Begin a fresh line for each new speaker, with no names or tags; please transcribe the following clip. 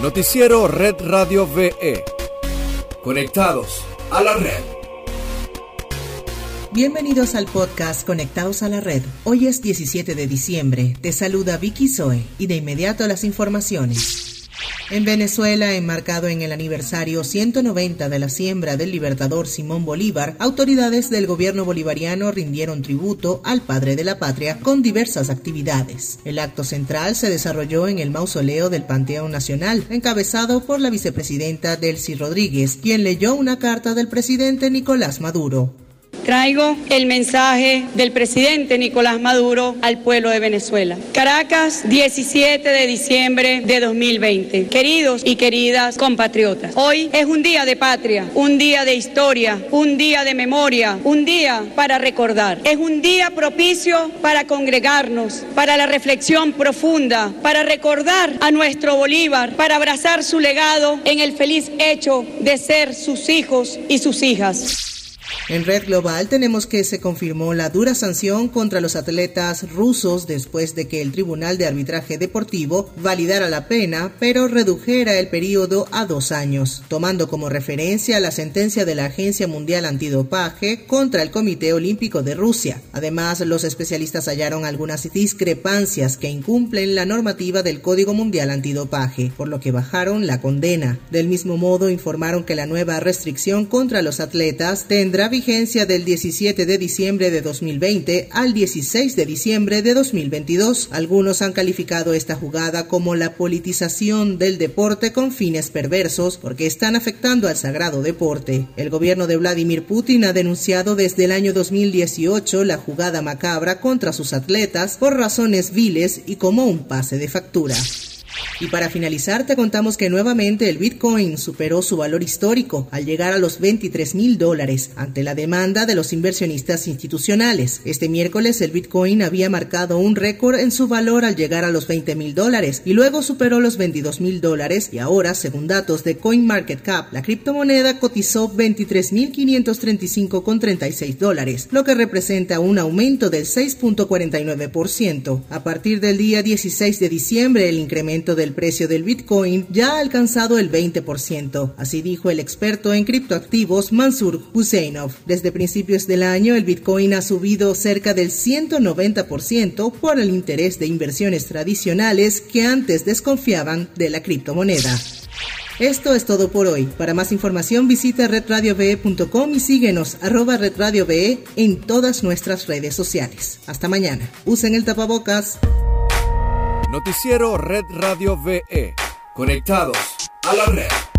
Noticiero Red Radio VE. Conectados a la red.
Bienvenidos al podcast Conectados a la Red. Hoy es 17 de diciembre. Te saluda Vicky Zoe y de inmediato las informaciones. En Venezuela, enmarcado en el aniversario 190 de la siembra del libertador Simón Bolívar, autoridades del gobierno bolivariano rindieron tributo al padre de la patria con diversas actividades. El acto central se desarrolló en el mausoleo del Panteón Nacional, encabezado por la vicepresidenta Delcy Rodríguez, quien leyó una carta del presidente Nicolás Maduro.
Traigo el mensaje del presidente Nicolás Maduro al pueblo de Venezuela. Caracas, 17 de diciembre de 2020. Queridos y queridas compatriotas, hoy es un día de patria, un día de historia, un día de memoria, un día para recordar. Es un día propicio para congregarnos, para la reflexión profunda, para recordar a nuestro Bolívar, para abrazar su legado en el feliz hecho de ser sus hijos y sus hijas.
En Red Global tenemos que se confirmó la dura sanción contra los atletas rusos después de que el Tribunal de Arbitraje Deportivo validara la pena, pero redujera el periodo a dos años, tomando como referencia la sentencia de la Agencia Mundial Antidopaje contra el Comité Olímpico de Rusia. Además, los especialistas hallaron algunas discrepancias que incumplen la normativa del Código Mundial Antidopaje, por lo que bajaron la condena. Del mismo modo, informaron que la nueva restricción contra los atletas tendrá vigencia del 17 de diciembre de 2020 al 16 de diciembre de 2022. Algunos han calificado esta jugada como la politización del deporte con fines perversos porque están afectando al sagrado deporte. El gobierno de Vladimir Putin ha denunciado desde el año 2018 la jugada macabra contra sus atletas por razones viles y como un pase de factura. Y para finalizar, te contamos que nuevamente el Bitcoin superó su valor histórico al llegar a los 23 mil dólares ante la demanda de los inversionistas institucionales. Este miércoles el Bitcoin había marcado un récord en su valor al llegar a los 20 mil dólares y luego superó los 22 mil dólares y ahora, según datos de CoinMarketCap, la criptomoneda cotizó 23.535,36 dólares, lo que representa un aumento del 6.49%. A partir del día 16 de diciembre, el incremento del precio del Bitcoin ya ha alcanzado el 20%, así dijo el experto en criptoactivos Mansur Husseinov. Desde principios del año, el Bitcoin ha subido cerca del 190% por el interés de inversiones tradicionales que antes desconfiaban de la criptomoneda. Esto es todo por hoy. Para más información visita redradiove.com y síguenos arroba redradiove en todas nuestras redes sociales. Hasta mañana. Usen el tapabocas.
Noticiero Red Radio VE. Conectados a la red.